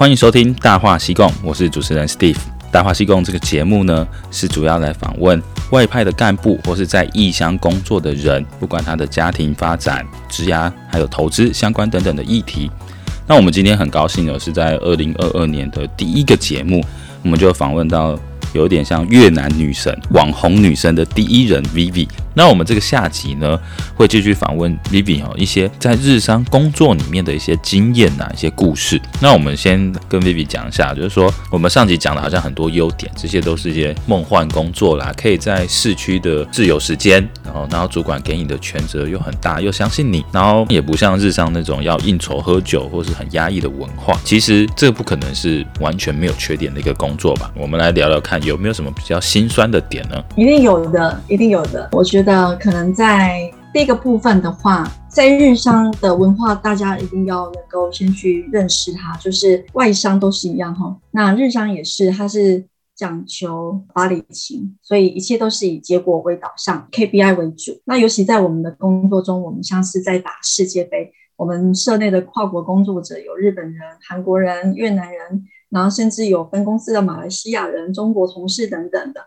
欢迎收听《大话西贡》，我是主持人 Steve。《大话西贡》这个节目呢，是主要来访问外派的干部或是在异乡工作的人，不管他的家庭发展、职涯还有投资相关等等的议题。那我们今天很高兴的是，在二零二二年的第一个节目，我们就访问到。有点像越南女神、网红女神的第一人 Vivi。那我们这个下集呢，会继续访问 Vivi 哦，一些在日商工作里面的一些经验呐，一些故事。那我们先跟 Vivi 讲一下，就是说我们上集讲的好像很多优点，这些都是一些梦幻工作啦，可以在市区的自由时间，然后然后主管给你的权责又很大，又相信你，然后也不像日商那种要应酬喝酒或是很压抑的文化。其实这不可能是完全没有缺点的一个工作吧？我们来聊聊看。有没有什么比较心酸的点呢？一定有的，一定有的。我觉得呃可能在第一个部分的话，在日商的文化，大家一定要能够先去认识它，就是外商都是一样哈。那日商也是，它是讲求法理情，所以一切都是以结果为导向，KPI 为主。那尤其在我们的工作中，我们像是在打世界杯，我们社内的跨国工作者有日本人、韩国人、越南人。然后甚至有分公司的马来西亚人、中国同事等等的，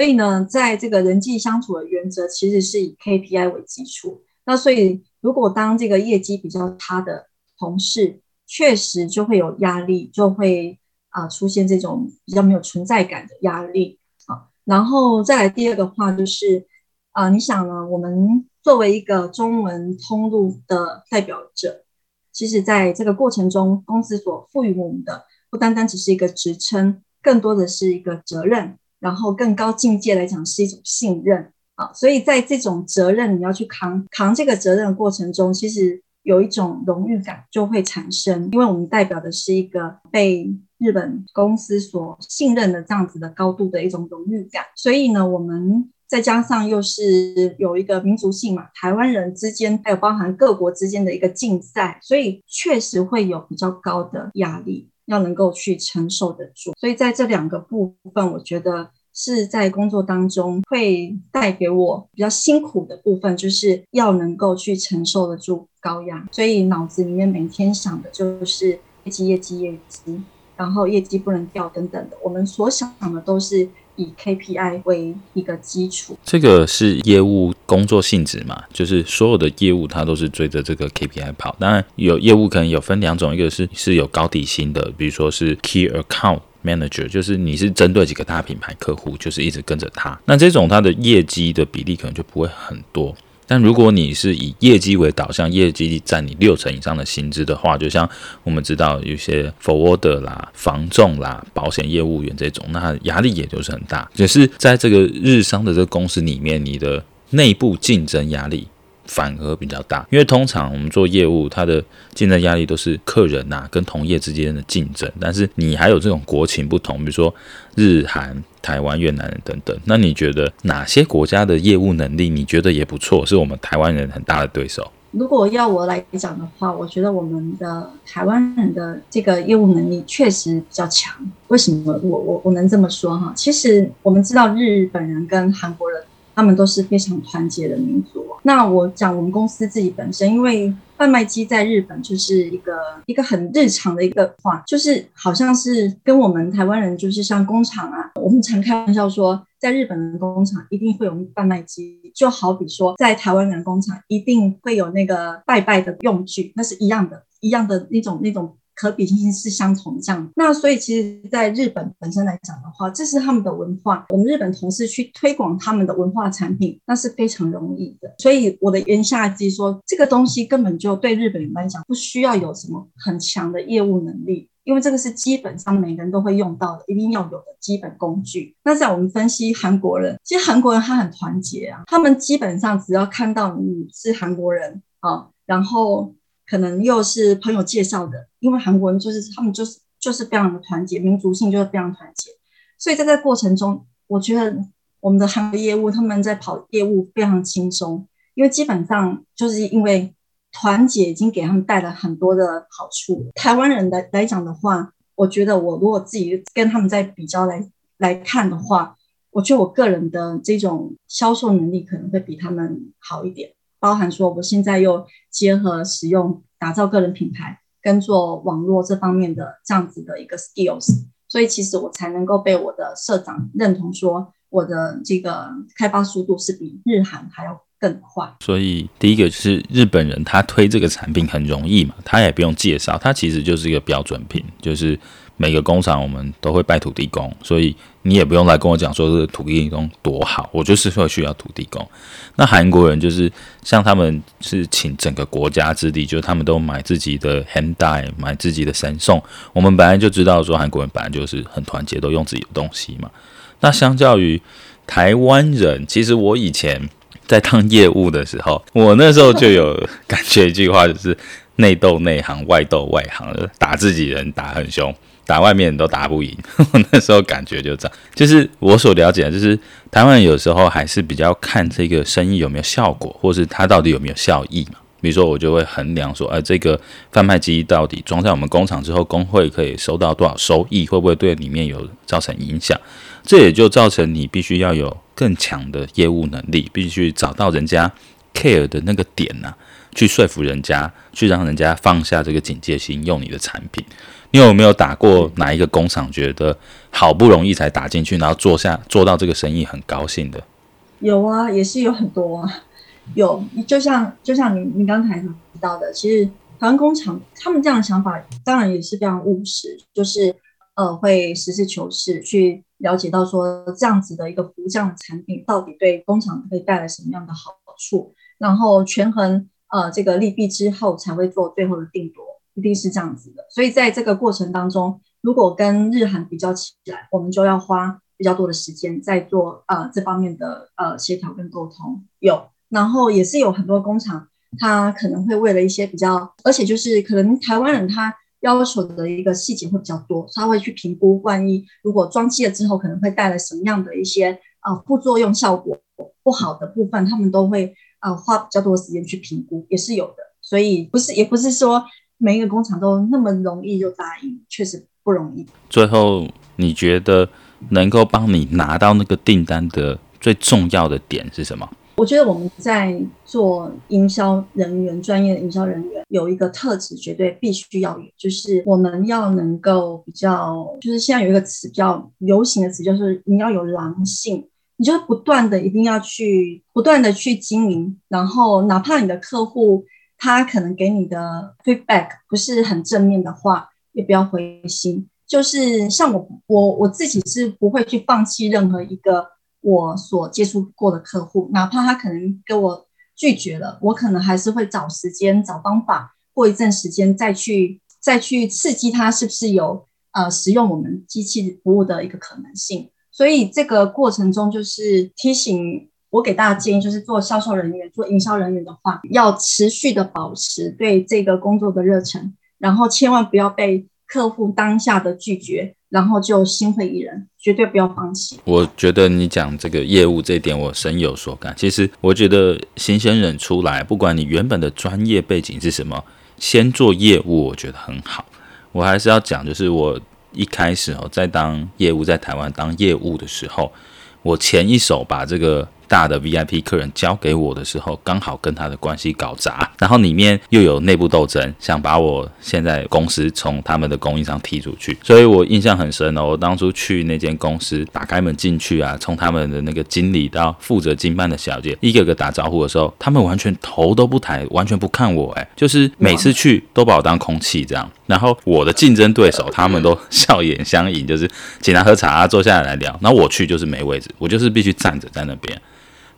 所以呢，在这个人际相处的原则其实是以 KPI 为基础。那所以，如果当这个业绩比较差的同事，确实就会有压力，就会啊、出现这种比较没有存在感的压力啊。然后再来第二个话就是啊、你想呢？我们作为一个中文通路的代表者，其实在这个过程中，公司所赋予我们的。不单单只是一个职称，更多的是一个责任，然后更高境界来讲是一种信任啊。所以在这种责任你要去扛扛这个责任的过程中，其实有一种荣誉感就会产生，因为我们代表的是一个被日本公司所信任的这样子的高度的一种荣誉感。所以呢，我们再加上又是有一个民族性嘛，台湾人之间还有包含各国之间的一个竞赛，所以确实会有比较高的压力。要能够去承受得住，所以在这两个部分，我觉得是在工作当中会带给我比较辛苦的部分，就是要能够去承受得住高压，所以脑子里面每天想的就是业绩、业绩、业绩，然后业绩不能掉等等的，我们所想的都是。以 KPI 为一个基础，这个是业务工作性质嘛，就是所有的业务它都是追着这个 KPI 跑。当然有业务可能有分两种，一个是是有高底薪的，比如说是 Key Account Manager，就是你是针对几个大品牌客户，就是一直跟着他。那这种他的业绩的比例可能就不会很多。但如果你是以业绩为导向，业绩占你六成以上的薪资的话，就像我们知道有些 forwarder 啦、房仲啦、保险业务员这种，那压力也就是很大。只是在这个日商的这个公司里面，你的内部竞争压力。反而比较大，因为通常我们做业务，它的竞争压力都是客人呐、跟同业之间的竞争，但是你还有这种国情不同，比如说日韩、台湾、越南等等。那你觉得哪些国家的业务能力你觉得也不错，是我们台湾人很大的对手？如果要我来讲的话，我觉得我们的台湾人的这个业务能力确实比较强。为什么我我我能这么说哈？其实我们知道日本人跟韩国人。他们都是非常团结的民族。那我讲我们公司自己本身，因为贩卖机在日本就是一个一个很日常的一个话，就是好像是跟我们台湾人就是像工厂啊，我们常开玩笑说，在日本的工厂一定会有贩卖机，就好比说在台湾人工厂一定会有那个拜拜的用具，那是一样的，一样的那种那种。可比性是相同这样，那所以其实，在日本本身来讲的话，这是他们的文化。我们日本同事去推广他们的文化产品，那是非常容易的。所以我的言下之意说，这个东西根本就对日本人来讲，不需要有什么很强的业务能力，因为这个是基本上每个人都会用到的，一定要有的基本工具。那在我们分析韩国人，其实韩国人他很团结啊，他们基本上只要看到你是韩国人啊，然后。可能又是朋友介绍的，因为韩国人就是他们就是就是非常的团结，民族性就是非常团结，所以在这过程中，我觉得我们的韩国业务他们在跑业务非常轻松，因为基本上就是因为团结已经给他们带来很多的好处。台湾人来来讲的话，我觉得我如果自己跟他们在比较来来看的话，我觉得我个人的这种销售能力可能会比他们好一点。包含说，我现在又结合使用打造个人品牌，跟做网络这方面的这样子的一个 skills，所以其实我才能够被我的社长认同说我的这个开发速度是比日韩还要更快。所以第一个就是日本人他推这个产品很容易嘛，他也不用介绍，他其实就是一个标准品，就是。每个工厂我们都会拜土地公，所以你也不用来跟我讲说这个土地公多好，我就是会需要土地公。那韩国人就是像他们是请整个国家之力，就是他们都买自己的 Hyundai，买自己的 Samsung。我们本来就知道说韩国人本来就是很团结，都用自己的东西嘛。那相较于台湾人，其实我以前在当业务的时候，我那时候就有 感觉一句话，就是内斗内行，外斗外行，打自己人打很凶。打外面都打不赢，我那时候感觉就这样。就是我所了解的，就是台湾人有时候还是比较看这个生意有没有效果，或是它到底有没有效益嘛。比如说，我就会衡量说，呃，这个贩卖机到底装在我们工厂之后，工会可以收到多少收益，会不会对里面有造成影响？这也就造成你必须要有更强的业务能力，必须找到人家 care 的那个点呐、去说服人家，去让人家放下这个警戒心，用你的产品。你有没有打过哪一个工厂？觉得好不容易才打进去，然后做下做到这个生意很高兴的？有啊，也是有很多啊。有，就像就像你你刚才提到的，其实台湾工厂他们这样的想法，当然也是非常务实，就是呃会实事求是去了解到说这样子的一个服务这样的产品到底对工厂会带来什么样的好处，然后权衡呃这个利弊之后才会做最后的定夺。一定是这样子的，所以在这个过程当中，如果跟日韩比较起来，我们就要花比较多的时间在做呃这方面的呃协调跟沟通。有，然后也是有很多工厂，他可能会为了一些比较，而且就是可能台湾人他要求的一个细节会比较多，他会去评估，万一如果装机了之后，可能会带来什么样的一些啊副作用效果不好的部分，他们都会啊花比较多的时间去评估，也是有的。所以不是，也不是说。每一个工厂都那么容易就答应，确实不容易。最后，你觉得能够帮你拿到那个订单的最重要的点是什么？我觉得我们在做营销人员，专业的营销人员有一个特质，绝对必须要有，就是我们要能够比较，就是现在有一个词比较流行的词，就是你要有狼性，你就不断的一定要去不断的去经营，然后哪怕你的客户。他可能给你的 feedback 不是很正面的话，也不要灰心。就是像我，我我自己是不会去放弃任何一个我所接触过的客户，哪怕他可能跟我拒绝了，我可能还是会找时间、找方法，过一阵时间再去再去刺激他，是不是有呃使用我们机器服务的一个可能性。所以这个过程中就是提醒。我给大家建议，就是做销售人员、做营销人员的话，要持续的保持对这个工作的热忱，然后千万不要被客户当下的拒绝，然后就心灰意冷，绝对不要放弃。我觉得你讲这个业务这一点，我深有所感。其实我觉得新鲜人出来，不管你原本的专业背景是什么，先做业务，我觉得很好。我还是要讲，就是我一开始哦，在当业务，在台湾当业务的时候，我前一手把这个。大的 VIP 客人交给我的时候，刚好跟他的关系搞砸，然后里面又有内部斗争，想把我现在公司从他们的供应商踢出去，所以我印象很深哦。我当初去那间公司，打开门进去啊，从他们的那个经理到负责经办的小姐，一个个打招呼的时候，他们完全头都不抬，完全不看我，哎，就是每次去都把我当空气这样。然后我的竞争对手他们都笑脸相迎，就是请他喝茶，坐下来聊。那我去就是没位置，我就是必须站着在那边。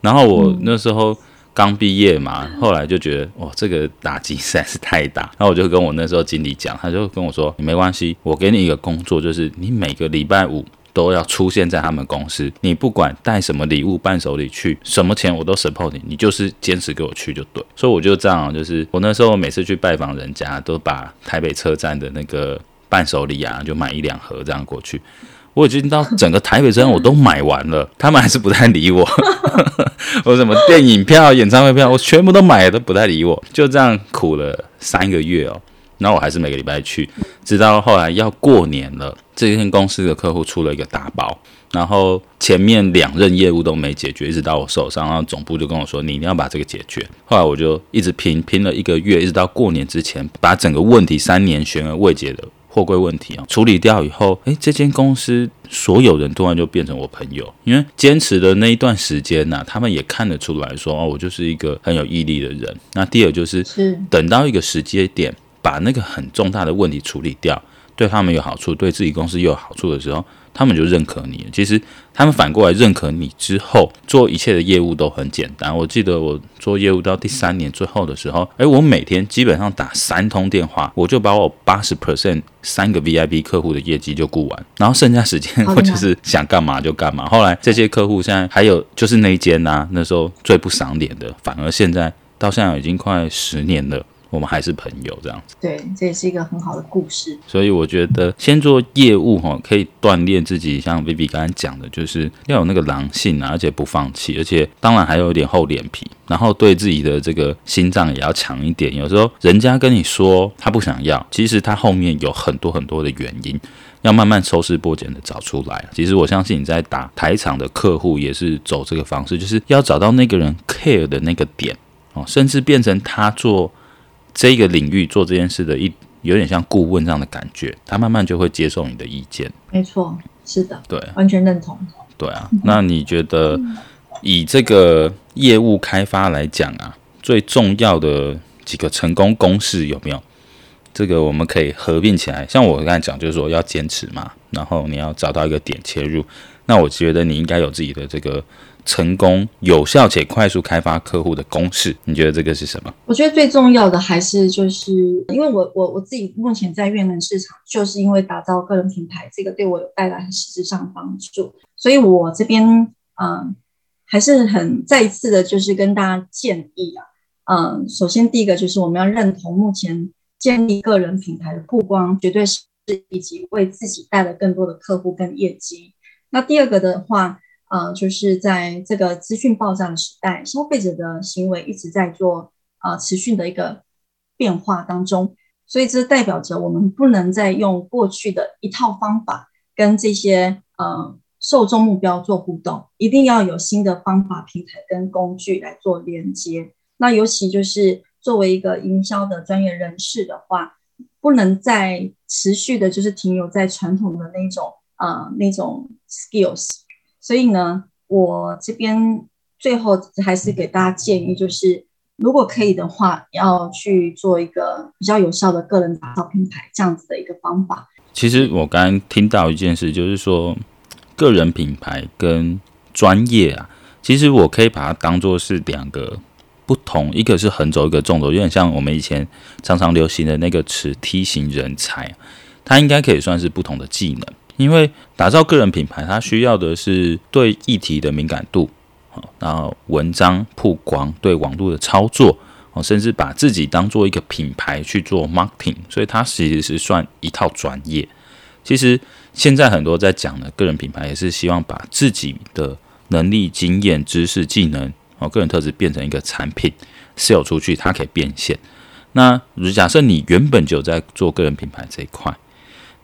然后我那时候刚毕业嘛，后来就觉得哇，这个打击实在是太大。然后我就跟我那时候经理讲，他就跟我说：“你没关系，我给你一个工作，就是你每个礼拜五都要出现在他们公司。你不管带什么礼物、伴手礼去，什么钱我都 support 你，你就是坚持给我去就对。”所以我就这样，就是我那时候每次去拜访人家，都把台北车站的那个伴手礼啊，就买一两盒这样过去。我已经到整个台北车站我都买完了，他们还是不太理我。我什么电影票、演唱会票，我全部都买了，都不太理我。就这样苦了三个月哦。那我还是每个礼拜去，直到后来要过年了，这间公司的客户出了一个大包，然后前面两任业务都没解决，一直到我手上，然后总部就跟我说：“你一定要把这个解决。”后来我就一直拼，拼了一个月，一直到过年之前，把整个问题三年悬而未解的货柜问题啊处理掉以后，诶，这间公司所有人突然就变成我朋友，因为坚持的那一段时间呐、啊，他们也看得出来说：“哦，我就是一个很有毅力的人。”那第二就是等到一个时间点。把那个很重大的问题处理掉，对他们有好处，对自己公司又有好处的时候，他们就认可你。其实他们反过来认可你之后，做一切的业务都很简单。我记得我做业务到第三年最后的时候，诶，我每天基本上打三通电话，我就把我八十 percent 三个 VIP 客户的业绩就顾完，然后剩下时间我就是想干嘛就干嘛。后来这些客户现在还有就是那一间呐，那时候最不赏脸的，反而现在到现在已经快十年了。我们还是朋友这样子，对，这也是一个很好的故事。所以我觉得先做业务哈，可以锻炼自己，像 Vivi 刚才讲的，就是要有那个狼性啊，而且不放弃，而且当然还有一点厚脸皮，然后对自己的这个心脏也要强一点。有时候人家跟你说他不想要，其实他后面有很多很多的原因，要慢慢抽丝剥茧的找出来。其实我相信你在打台场的客户也是走这个方式，就是要找到那个人 care 的那个点哦，甚至变成他做。这个领域做这件事的一有点像顾问这样的感觉，他慢慢就会接受你的意见。没错，是的，对，完全认同。对啊，那你觉得以这个业务开发来讲啊，最重要的几个成功公式有没有？这个我们可以合并起来。像我刚才讲，就是说要坚持嘛，然后你要找到一个点切入。那我觉得你应该有自己的这个。成功、有效且快速开发客户的公式，你觉得这个是什么？我觉得最重要的还是就是，因为我我我自己目前在越南市场，就是因为打造个人品牌，这个对我有带来实质上帮助，所以我这边嗯还是很再一次的，就是跟大家建议啊，嗯，首先第一个就是我们要认同目前建立个人品牌的曝光，绝对是以及为自己带来更多的客户跟业绩。那第二个的话。呃，就是在这个资讯爆炸的时代，消费者的行为一直在做呃持续的一个变化当中，所以这代表着我们不能再用过去的一套方法跟这些呃受众目标做互动，一定要有新的方法、平台跟工具来做连接。那尤其就是作为一个营销的专业人士的话，不能再持续的就是停留在传统的那种呃那种 skills。所以呢，我这边最后还是给大家建议，就是如果可以的话，要去做一个比较有效的个人打造品牌这样子的一个方法。其实我刚刚听到一件事，就是说个人品牌跟专业啊，其实我可以把它当做是两个不同，一个是横轴，一个纵轴，有点像我们以前常常流行的那个词 T 型人才，它应该可以算是不同的技能。因为打造个人品牌，它需要的是对议题的敏感度，然后文章曝光，对网络的操作，甚至把自己当做一个品牌去做 marketing，所以它其实是算一套专业。其实现在很多在讲的个人品牌，也是希望把自己的能力、经验、知识、技能，哦，个人特质变成一个产品，sell 出去，它可以变现。那假设你原本就在做个人品牌这一块。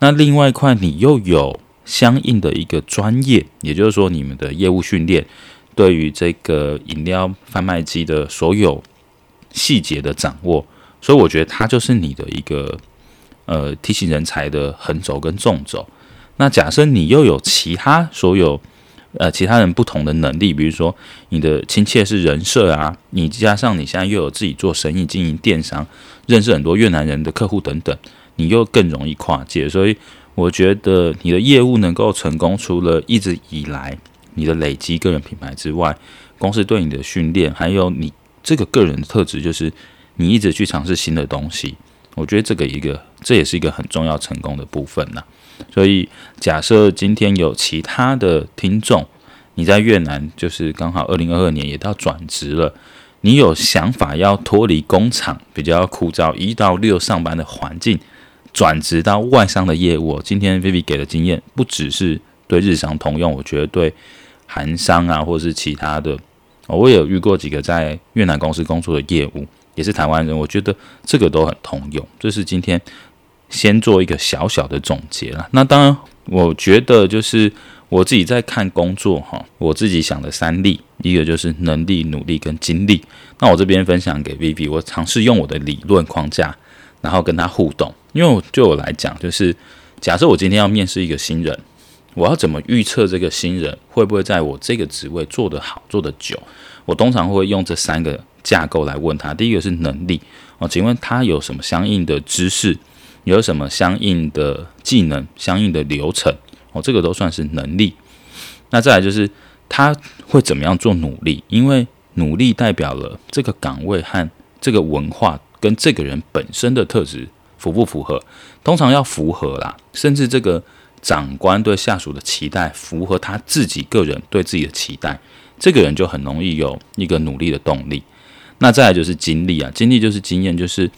那另外一块，你又有相应的一个专业，也就是说，你们的业务训练对于这个饮料贩卖机的所有细节的掌握，所以我觉得它就是你的一个呃梯形人才的横轴跟纵轴。那假设你又有其他所有呃其他人不同的能力，比如说你的亲切是人设啊，你加上你现在又有自己做生意、经营电商，认识很多越南人的客户等等。你又更容易跨界，所以我觉得你的业务能够成功，除了一直以来你的累积个人品牌之外，公司对你的训练，还有你这个个人的特质，就是你一直去尝试新的东西。我觉得这个一个，这也是一个很重要成功的部分呐。所以假设今天有其他的听众，你在越南就是刚好二零二二年也到转职了。你有想法要脱离工厂比较枯燥一到六上班的环境，转职到外商的业务，今天 Vivi 给的经验不只是对日常通用，我觉得对韩商啊，或者是其他的，我也有遇过几个在越南公司工作的业务，也是台湾人，我觉得这个都很通用。这是今天先做一个小小的总结了。那当然，我觉得就是我自己在看工作哈，我自己想的三力，一个就是能力、努力跟精力。那我这边分享给 Vivi，我尝试用我的理论框架，然后跟他互动。因为对我来讲，就是假设我今天要面试一个新人。我要怎么预测这个新人会不会在我这个职位做得好、做得久？我通常会用这三个架构来问他。第一个是能力哦，请问他有什么相应的知识，有什么相应的技能、相应的流程哦，这个都算是能力。那再来就是他会怎么样做努力，因为努力代表了这个岗位和这个文化跟这个人本身的特质符不符合？通常要符合啦，甚至这个。长官对下属的期待符合他自己个人对自己的期待，这个人就很容易有一个努力的动力。那再来就是经历啊，经历就是经验，就是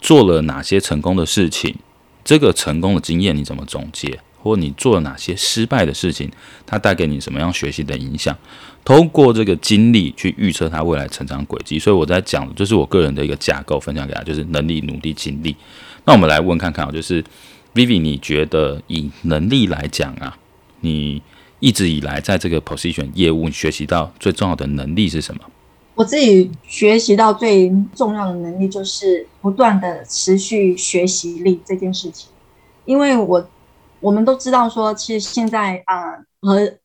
做了哪些成功的事情，这个成功的经验你怎么总结，或你做了哪些失败的事情，它带给你什么样学习的影响？通过这个经历去预测他未来成长轨迹。所以我在讲的就是我个人的一个架构，分享给他，就是能力、努力、经历。那我们来问看看啊，就是。Vivi，你觉得以能力来讲啊，你一直以来在这个 position 业务学习到最重要的能力是什么？我自己学习到最重要的能力就是不断的持续学习力这件事情。因为我我们都知道说，其实现在啊、呃、和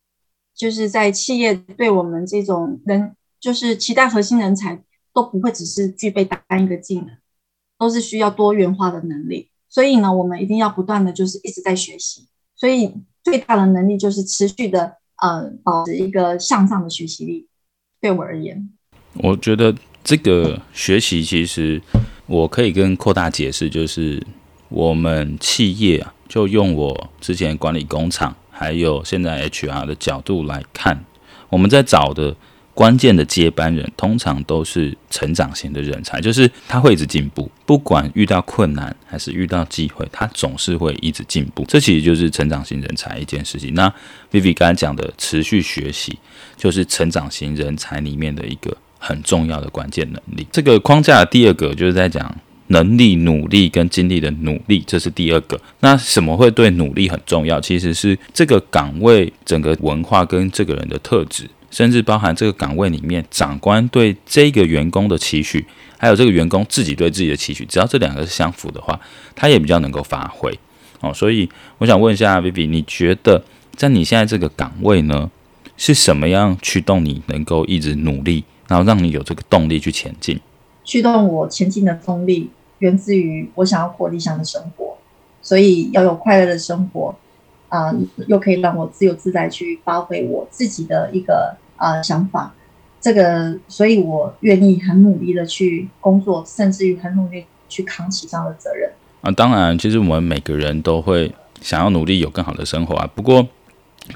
就是在企业对我们这种人就是期待核心人才都不会只是具备单一个技能，都是需要多元化的能力。所以呢，我们一定要不断的就是一直在学习。所以最大的能力就是持续的呃保持一个向上的学习力。对我而言，我觉得这个学习其实我可以跟扩大解释，就是我们企业啊，就用我之前管理工厂，还有现在 HR 的角度来看，我们在找的。关键的接班人通常都是成长型的人才，就是他会一直进步，不管遇到困难还是遇到机会，他总是会一直进步。这其实就是成长型人才一件事情。那 Vivi 刚才讲的持续学习，就是成长型人才里面的一个很重要的关键能力。这个框架第二个就是在讲能力、努力跟精力的努力，这是第二个。那什么会对努力很重要？其实是这个岗位整个文化跟这个人的特质。甚至包含这个岗位里面，长官对这个员工的期许，还有这个员工自己对自己的期许，只要这两个是相符的话，他也比较能够发挥哦。所以我想问一下 Vivi，你觉得在你现在这个岗位呢，是什么样驱动你能够一直努力，然后让你有这个动力去前进？驱动我前进的动力源自于我想要过理想的生活，所以要有快乐的生活。啊、又可以让我自由自在去发挥我自己的一个呃想法，这个，所以我愿意很努力的去工作，甚至于很努力去扛起这样的责任。啊，当然，其实我们每个人都会想要努力有更好的生活啊。不过，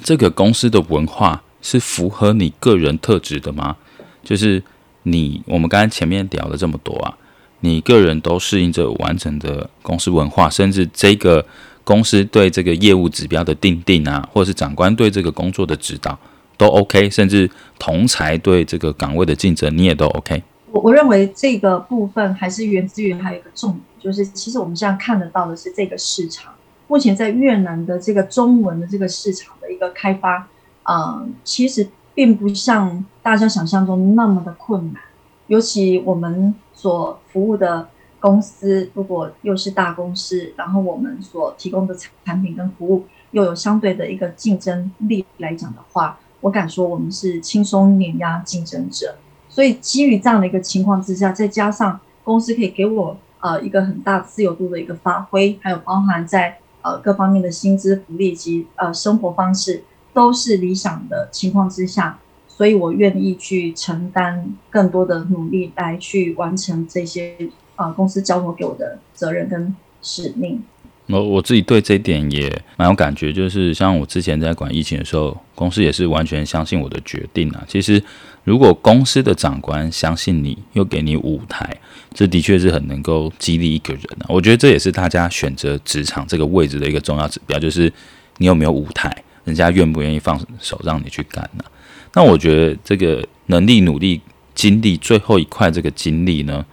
这个公司的文化是符合你个人特质的吗？就是你，我们刚才前面聊了这么多啊，你个人都适应着完整的公司文化，甚至这个。公司对这个业务指标的定定啊，或者是长官对这个工作的指导都 OK，甚至同才对这个岗位的竞争你也都 OK。我我认为这个部分还是源自于还有一个重点，就是其实我们现在看得到的是这个市场，目前在越南的这个中文的这个市场的一个开发，呃，其实并不像大家想象中那么的困难，尤其我们所服务的。公司如果又是大公司，然后我们所提供的产品跟服务又有相对的一个竞争力来讲的话，我敢说我们是轻松碾压竞争者。所以基于这样的一个情况之下，再加上公司可以给我呃一个很大自由度的一个发挥，还有包含在呃各方面的薪资福利及呃生活方式都是理想的情况之下，所以我愿意去承担更多的努力来去完成这些。啊，公司交托给我的责任跟使命，我我自己对这一点也蛮有感觉。就是像我之前在管疫情的时候，公司也是完全相信我的决定啊。其实，如果公司的长官相信你，又给你舞台，这的确是很能够激励一个人啊。我觉得这也是大家选择职场这个位置的一个重要指标，就是你有没有舞台，人家愿不愿意放手让你去干呢？那我觉得这个能力、努力、经历最后一块这个经历呢？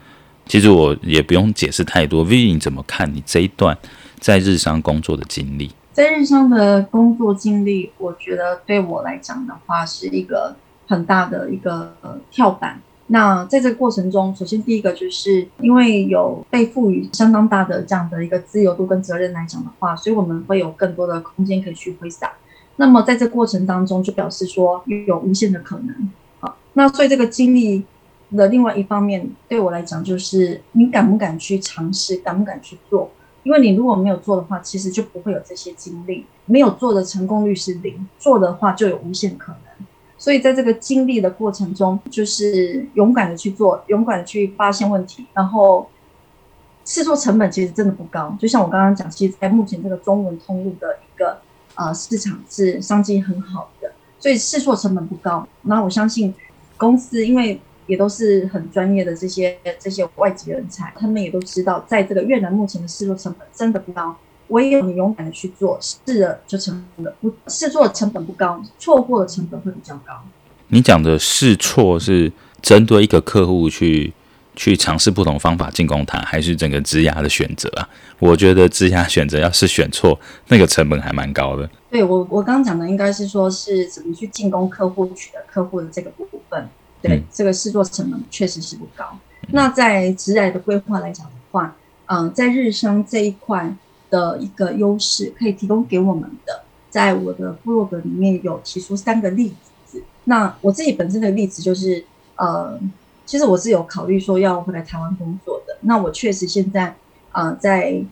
其实我也不用解释太多。Vivi，你怎么看你这一段在日商工作的经历？在日商的工作经历，我觉得对我来讲的话，是一个很大的一个跳板。那在这个过程中，首先第一个就是因为有被赋予相当大的这样的一个自由度跟责任来讲的话，所以我们会有更多的空间可以去挥洒。那么在这过程当中，就表示说有无限的可能。好，那所以这个经历的另外一方面，对我来讲就是你敢不敢去尝试，敢不敢去做？因为你如果没有做的话，其实就不会有这些经历。没有做的成功率是零，做的话就有无限可能。所以在这个经历的过程中，就是勇敢的去做，勇敢的去发现问题，然后试错成本其实真的不高。就像我刚刚讲，其实在目前这个中文通路的一个呃市场是商机很好的，所以试错成本不高。那我相信公司因为。也都是很专业的这些这些外籍人才，他们也都知道，在这个越南目前的试错成本真的不高。唯有你勇敢的去做，试了就成功了。不试错成本不高，错过的成本会比较高。你讲的试错是针对一个客户去去尝试不同方法进攻它，还是整个职涯的选择啊？我觉得职涯选择要是选错，那个成本还蛮高的。对，我我刚刚讲的应该是说是怎么去进攻客户，取得客户的这个部分。对，这个试做成本确实是不高。那在职涯的规划来讲的话，嗯、呃，在日升这一块的一个优势可以提供给我们的，在我的部落格里面有提出三个例子。那我自己本身的例子就是，呃，其实我是有考虑说要回来台湾工作的。那我确实现在，呃，在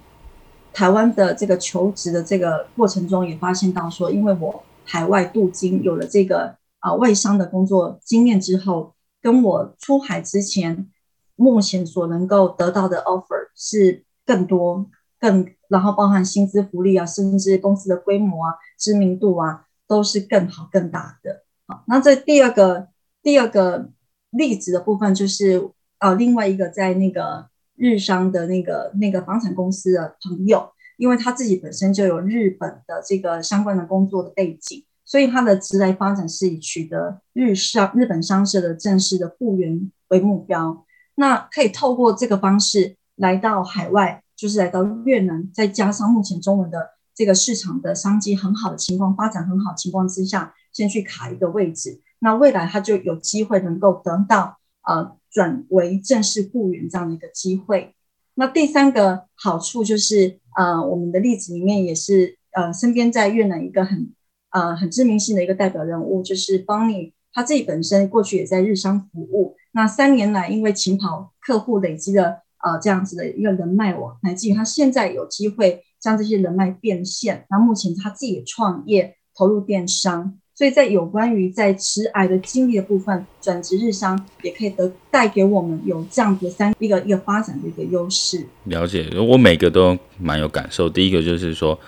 台湾的这个求职的这个过程中，也发现到说，因为我海外镀金有了这个。啊，外商的工作经验之后，跟我出海之前，目前所能够得到的 offer 是更多、更，然后包含薪资福利啊，甚至公司的规模啊、知名度啊，都是更好、更大的。好，那这第二个第二个例子的部分，就是呃，另外一个在那个日商的那个那个房产公司的朋友，因为他自己本身就有日本的这个相关的工作的背景。所以他的职来发展是以取得日商日本商社的正式的雇员为目标，那可以透过这个方式来到海外，就是来到越南，再加上目前中文的这个市场的商机很好的情况，发展很好的情况之下，先去卡一个位置，那未来他就有机会能够得到呃转为正式雇员这样的一个机会。那第三个好处就是呃我们的例子里面也是呃身边在越南一个很。呃，很知名性的一个代表人物就是 Bonnie，他自己本身过去也在日商服务。那三年来，因为勤跑客户累积了呃这样子的一个人脉网，乃至于他现在有机会将这些人脉变现。那目前他自己创业投入电商，所以在有关于在职癌的经历的部分，转职日商也可以得带给我们有这样子三一个一个发展的一个优势。了解，我每个都蛮有感受。第一个就是说，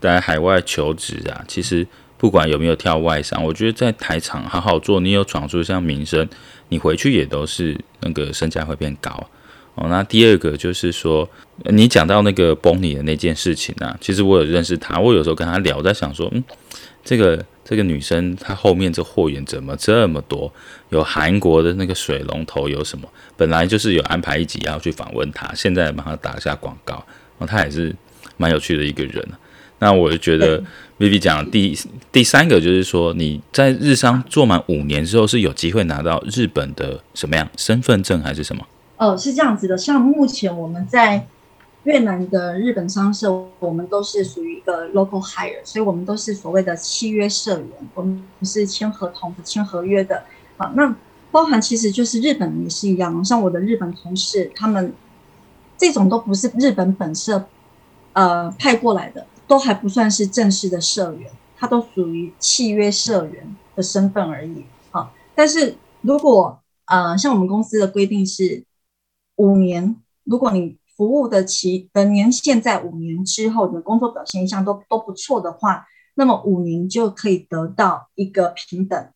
在海外求职啊，其实。不管有没有跳外商，我觉得在台厂好好做，你有闯出像名声，你回去也都是那个身价会变高哦。那第二个就是说，你讲到那个 Bonnie 的那件事情啊，其实我有认识他，我有时候跟他聊，在想说，嗯，这个这个女生她后面这货源怎么这么多？有韩国的那个水龙头有什么？本来就是有安排一集要去访问她，现在帮她打一下广告，然后，她也是蛮有趣的一个人。那我就觉得，Vivi 讲的第第三个就是说，你在日商做满五年之后，是有机会拿到日本的什么样身份证还是什么？哦，是这样子的。像目前我们在越南的日本商社，我们都是属于一个 local hire，所以我们都是所谓的契约社员，我们不是签合同、签合约的。好，那包含其实就是日本也是一样，像我的日本同事，他们这种都不是日本本社呃派过来的。都还不算是正式的社员，他都属于契约社员的身份而已。好，但是如果呃，像我们公司的规定是五年，如果你服务的期的年限在五年之后，你的工作表现一向都都不错的话，那么五年就可以得到一个平等，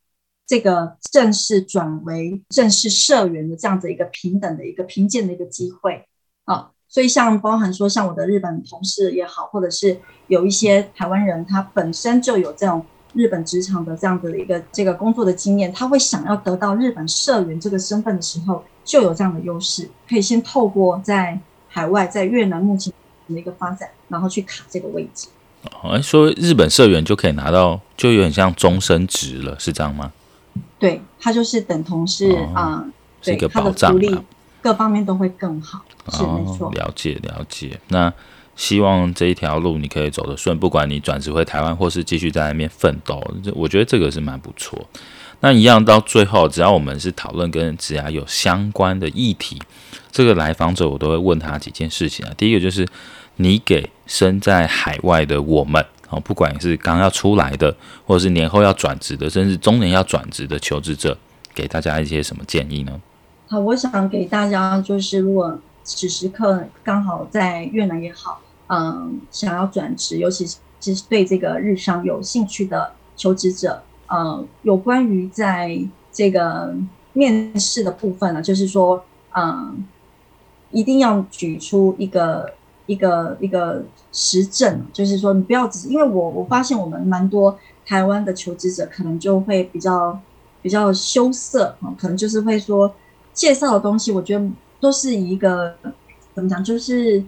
这个正式转为正式社员的这样子一个平等的一个评鉴的一个机会。啊。所以，像包含说，像我的日本同事也好，或者是有一些台湾人，他本身就有这种日本职场的这样子的一个这个工作的经验，他会想要得到日本社员这个身份的时候，就有这样的优势，可以先透过在海外，在越南目前的一个发展，然后去卡这个位置。哦，说日本社员就可以拿到，就有点像终身职了，是这样吗？对，他就是等同是啊，哦、对是一个保障、啊，他的福利各方面都会更好，是、哦、没错。了解了解，那希望这一条路你可以走得顺，不管你转职回台湾，或是继续在那边奋斗，我觉得这个是蛮不错。那一样到最后，只要我们是讨论跟职涯有相关的议题，这个来访者我都会问他几件事情啊。第一个就是你给身在海外的我们，哦，不管是刚要出来的，或者是年后要转职的，甚至中年要转职的求职者，给大家一些什么建议呢？好，我想给大家就是，如果此时刻刚好在越南也好，嗯，想要转职，尤其是对这个日商有兴趣的求职者。呃，有关于在这个面试的部分呢，就是说，嗯、一定要举出一个一个一个实证，就是说，你不要只因为我我发现我们蛮多台湾的求职者可能就会比较比较羞涩啊，可能就是会说介绍的东西，我觉得都是一个怎么讲，就是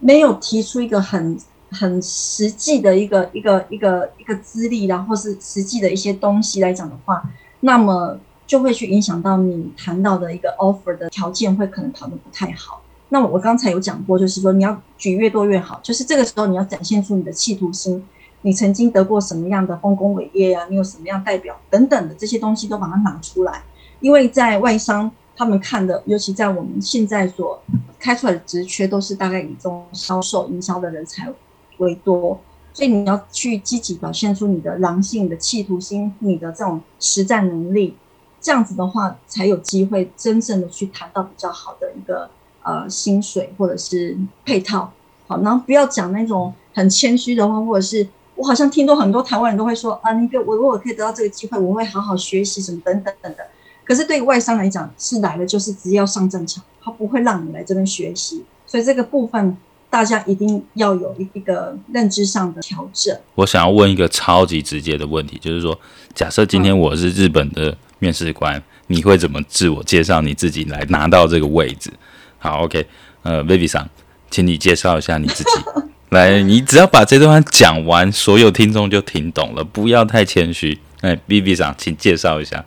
没有提出一个很。很实际的一个一个一个一个资历，然后是实际的一些东西来讲的话，那么就会去影响到你谈到的一个 offer 的条件，会可能谈得不太好。那我刚才有讲过，就是说你要举越多越好，就是这个时候你要展现出你的企图心，你曾经得过什么样的丰功伟业呀？你有什么样代表等等的这些东西都把它拿出来，因为在外商他们看的，尤其在我们现在所开出来的职缺，都是大概以这种销售营销的人才。为多，所以你要去积极表现出你的狼性、的企图心、你的这种实战能力，这样子的话才有机会真正的去谈到比较好的一个呃薪水或者是配套。好，然后不要讲那种很谦虚的话，或者是我好像听到很多台湾人都会说啊，那个我如果可以得到这个机会，我会好好学习什么等等等等。可是对于外商来讲，是来了就是直接要上战场，他不会让你来这边学习，所以这个部分。大家一定要有一个认知上的调整。我想要问一个超级直接的问题，就是说，假设今天我是日本的面试官，你会怎么自我介绍你自己来拿到这个位置？好，OK，呃，Baby 桑，请你介绍一下你自己。来，你只要把这段话讲完，所有听众就听懂了，不要太谦虚。哎，Baby 桑，请介绍一下。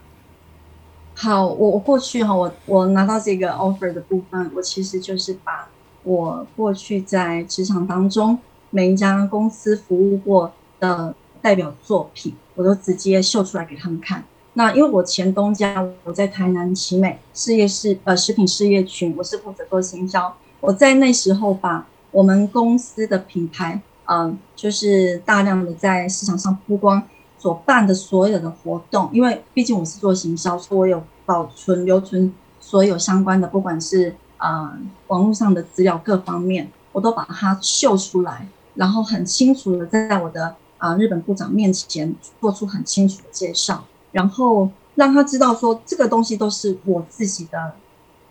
好，我我过去哈，我我拿到这个 offer 的部分，我其实就是把。我过去在职场当中，每一家公司服务过的代表作品，我都直接秀出来给他们看。那因为我前东家，我在台南奇美事业是呃食品事业群，我是负责做行销。我在那时候把我们公司的品牌，嗯、就是大量的在市场上曝光，所办的所有的活动，因为毕竟我是做行销，所以我有保存留存所有相关的，不管是。啊、呃，网络上的资料各方面，我都把它秀出来，然后很清楚的在我的啊、日本部长面前做出很清楚的介绍，然后让他知道说这个东西都是我自己的，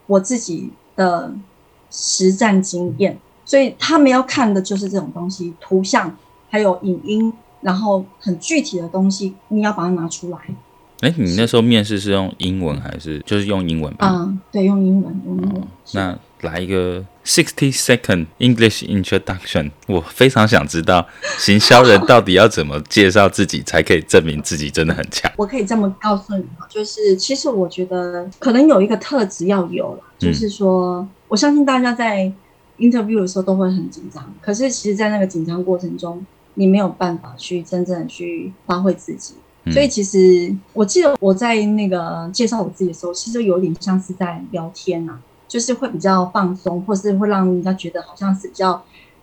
我自己的实战经验，所以他们要看的就是这种东西，图像还有影音，然后很具体的东西，你要把它拿出来。哎，你那时候面试是用英文还是就是用英文吧？嗯，对，用英文，用英文。哦、那来一个 sixty second English introduction，我非常想知道行销人到底要怎么介绍自己才可以证明自己真的很强。我可以这么告诉你哈，就是其实我觉得可能有一个特质要有，就是说、嗯、我相信大家在 interview 的时候都会很紧张，可是其实，在那个紧张过程中，你没有办法去真正的去发挥自己。所以其实我记得我在那个介绍我自己的时候，其实有点像是在聊天、啊，就是会比较放松，或是会让人家觉得好像是比较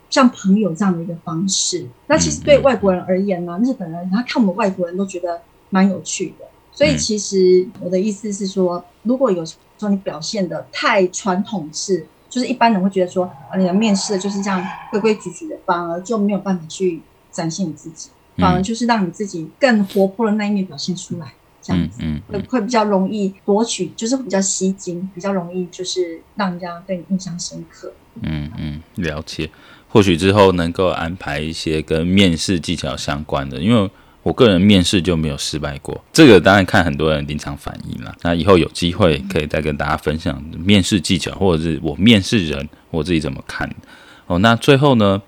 像朋友这样的一个方式。那其实对外国人而言呢、日本人他看我们外国人都觉得蛮有趣的。所以其实我的意思是说，如果有时候你表现的太传统式，就是一般人会觉得说啊，你的面试就是这样规规矩矩的，反而就没有办法去展现你自己。反而就是让你自己更活泼的那一面表现出来，这样子，嗯，会会比较容易夺取，就是比较吸睛，比较容易就是让人家对你印象深刻。嗯嗯，了解。或许之后能够安排一些跟面试技巧相关的，因为我个人面试就没有失败过。这个当然看很多人临场反应了。那以后有机会可以再跟大家分享面试技巧，或者是我面试人我自己怎么看。哦，那最后呢，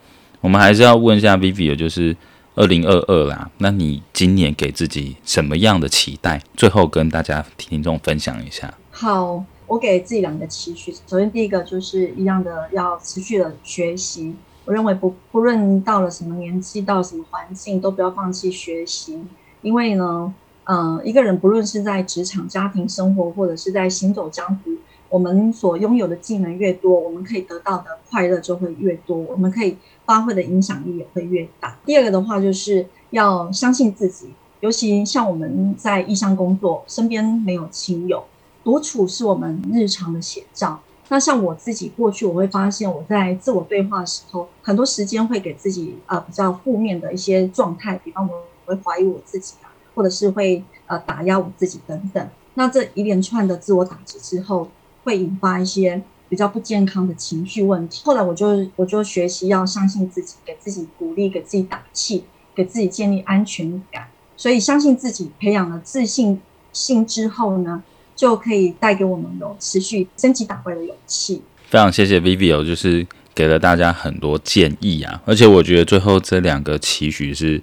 我们还是要问一下 Vivi，就是二零二二啦，那你今年给自己什么样的期待？最后跟大家听众分享一下。好。我给自己两个期许，首先第一个就是一样的，要持续的学习。我认为不不论到了什么年纪，到什么环境，都不要放弃学习。因为呢，嗯、呃，一个人不论是在职场、家庭生活，或者是在行走江湖，我们所拥有的技能越多，我们可以得到的快乐就会越多，我们可以发挥的影响力也会越大。第二个的话，就是要相信自己，尤其像我们在异乡工作，身边没有亲友。独处是我们日常的写照。那像我自己过去，我会发现我在自我对话的时候，很多时间会给自己呃比较负面的一些状态，比方我会怀疑我自己啊，或者是会呃打压我自己等等。那这一连串的自我打击之后，会引发一些比较不健康的情绪问题。后来我就我就学习要相信自己，给自己鼓励，给自己打气，给自己建立安全感。所以相信自己，培养了自信心之后呢，就可以带给我们有持续升级打怪的勇气。非常谢谢 Vivio，就是给了大家很多建议啊，而且我觉得最后这两个期许是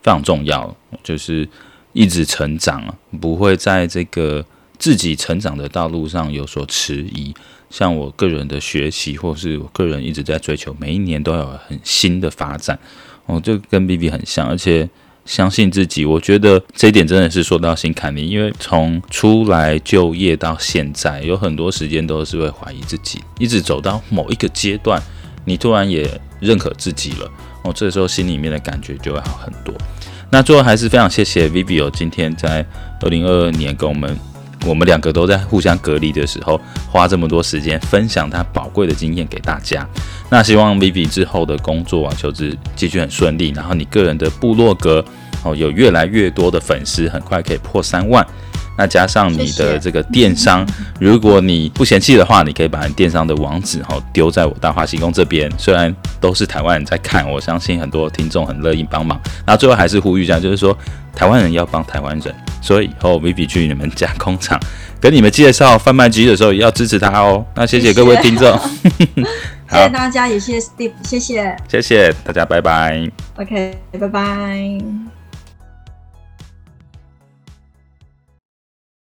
非常重要，就是一直成长啊，不会在这个自己成长的道路上有所迟疑。像我个人的学习，或是我个人一直在追求，每一年都有很新的发展，哦，就跟 Vivi 很像，而且。相信自己，我觉得这一点真的是说到心坎里。因为从出来就业到现在，有很多时间都是会怀疑自己，一直走到某一个阶段，你突然也认可自己了，哦，这时候心里面的感觉就会好很多。那最后还是非常谢谢 Vivi 今天在二零二二年跟我们，我们两个都在互相隔离的时候，花这么多时间分享他宝贵的经验给大家。那希望 Vivi 之后的工作啊，求职继续很顺利。然后你个人的部落格哦，有越来越多的粉丝，很快可以破三万。那加上你的这个电商，如果你不嫌弃的话，你可以把你电商的网址哈丢在我大话西工这边。虽然都是台湾人在看，我相信很多听众很乐意帮忙。那最后还是呼吁一下，就是说台湾人要帮台湾人。所以以后 Vivi 去你们家工厂跟你们介绍贩卖机的时候，也要支持他哦。那谢谢各位听众，谢谢 大家，也谢谢 Steve，谢谢，谢谢大家，拜拜。OK，拜拜。